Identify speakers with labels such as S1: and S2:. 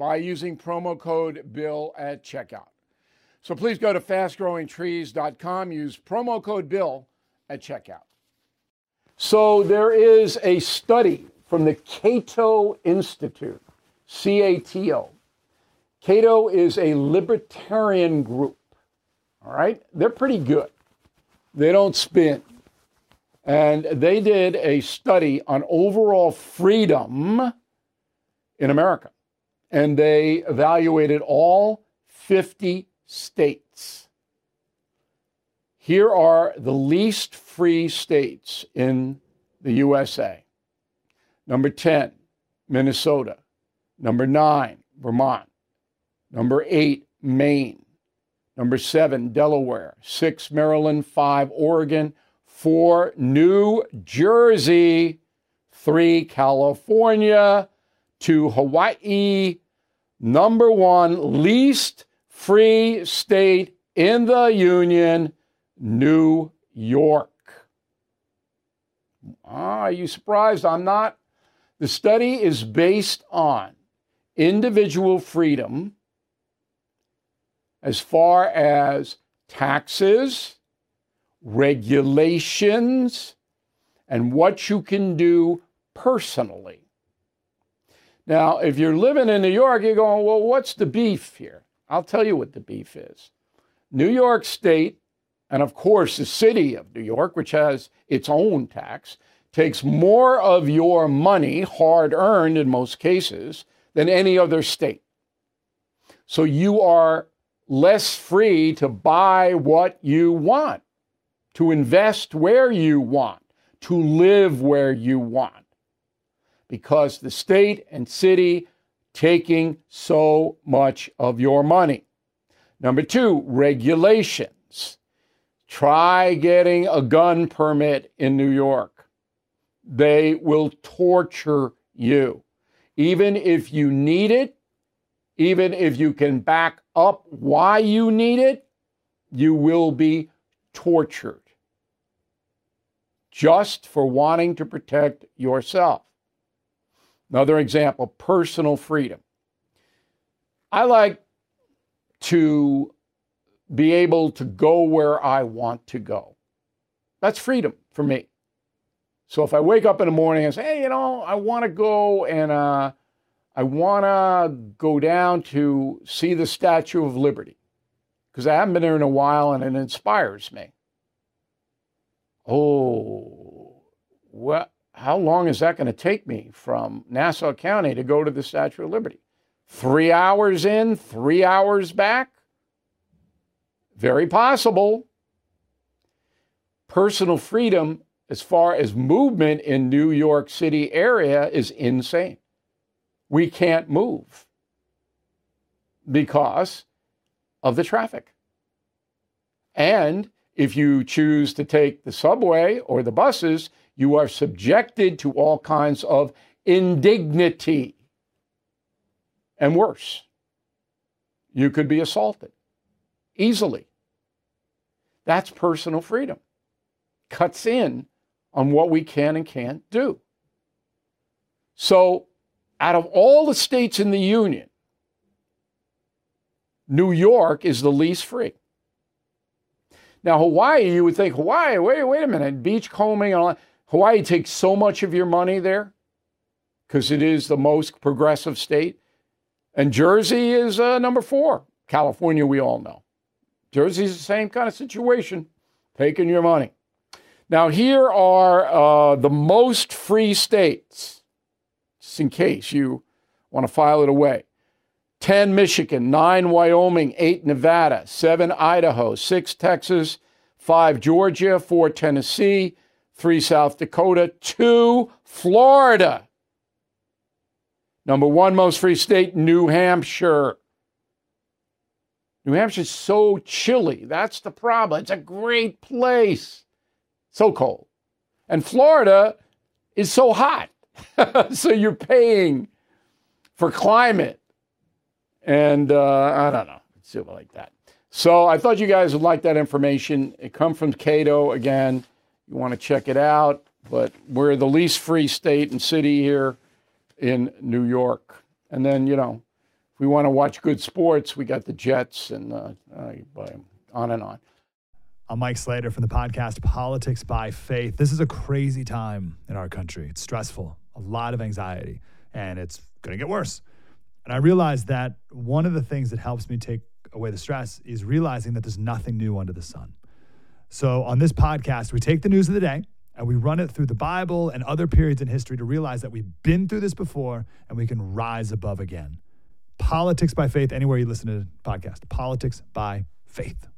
S1: by using promo code BILL at checkout. So please go to fastgrowingtrees.com, use promo code BILL at checkout. So there is a study from the Cato Institute, C A T O. Cato is a libertarian group. All right? They're pretty good. They don't spin. And they did a study on overall freedom in America and they evaluated all 50 states. Here are the least free states in the USA. Number 10, Minnesota. Number 9, Vermont. Number 8, Maine. Number 7, Delaware. 6, Maryland. 5, Oregon. 4, New Jersey. 3, California to Hawaii, number one least free state in the Union, New York. Ah, are you surprised? I'm not. The study is based on individual freedom as far as taxes, regulations, and what you can do personally. Now, if you're living in New York, you're going, well, what's the beef here? I'll tell you what the beef is. New York State, and of course the city of New York, which has its own tax, takes more of your money, hard earned in most cases, than any other state. So you are less free to buy what you want, to invest where you want, to live where you want because the state and city taking so much of your money. Number two, regulations. Try getting a gun permit in New York. They will torture you. Even if you need it, even if you can back up why you need it, you will be tortured just for wanting to protect yourself. Another example personal freedom. I like to be able to go where I want to go. That's freedom for me. So if I wake up in the morning and say, hey, you know, I want to go and uh, I want to go down to see the Statue of Liberty because I haven't been there in a while and it inspires me. Oh, what? How long is that going to take me from Nassau County to go to the Statue of Liberty? Three hours in, three hours back? Very possible. Personal freedom, as far as movement in New York City area, is insane. We can't move because of the traffic. And if you choose to take the subway or the buses, you are subjected to all kinds of indignity. And worse, you could be assaulted easily. That's personal freedom. Cuts in on what we can and can't do. So, out of all the states in the Union, New York is the least free. Now, Hawaii, you would think, Hawaii, wait, wait a minute, beachcombing and all that. Hawaii takes so much of your money there because it is the most progressive state. And Jersey is uh, number four. California, we all know. Jersey's the same kind of situation, taking your money. Now, here are uh, the most free states, just in case you want to file it away 10 Michigan, 9 Wyoming, 8 Nevada, 7 Idaho, 6 Texas, 5 Georgia, 4 Tennessee, 3 South Dakota, 2 Florida. Number one most free state, New Hampshire. New Hampshire's so chilly. That's the problem. It's a great place. So cold. And Florida is so hot. so you're paying for climate. And uh, I don't know. It's like that. So I thought you guys would like that information. It come from Cato again. You want to check it out. But we're the least free state and city here in New York. And then, you know, if we want to watch good sports, we got the Jets and uh, on and on.
S2: I'm Mike Slater from the podcast Politics by Faith. This is a crazy time in our country. It's stressful, a lot of anxiety, and it's going to get worse. And I realized that one of the things that helps me take away the stress is realizing that there's nothing new under the sun. So on this podcast, we take the news of the day and we run it through the Bible and other periods in history to realize that we've been through this before and we can rise above again. Politics by faith, anywhere you listen to the podcast, politics by faith.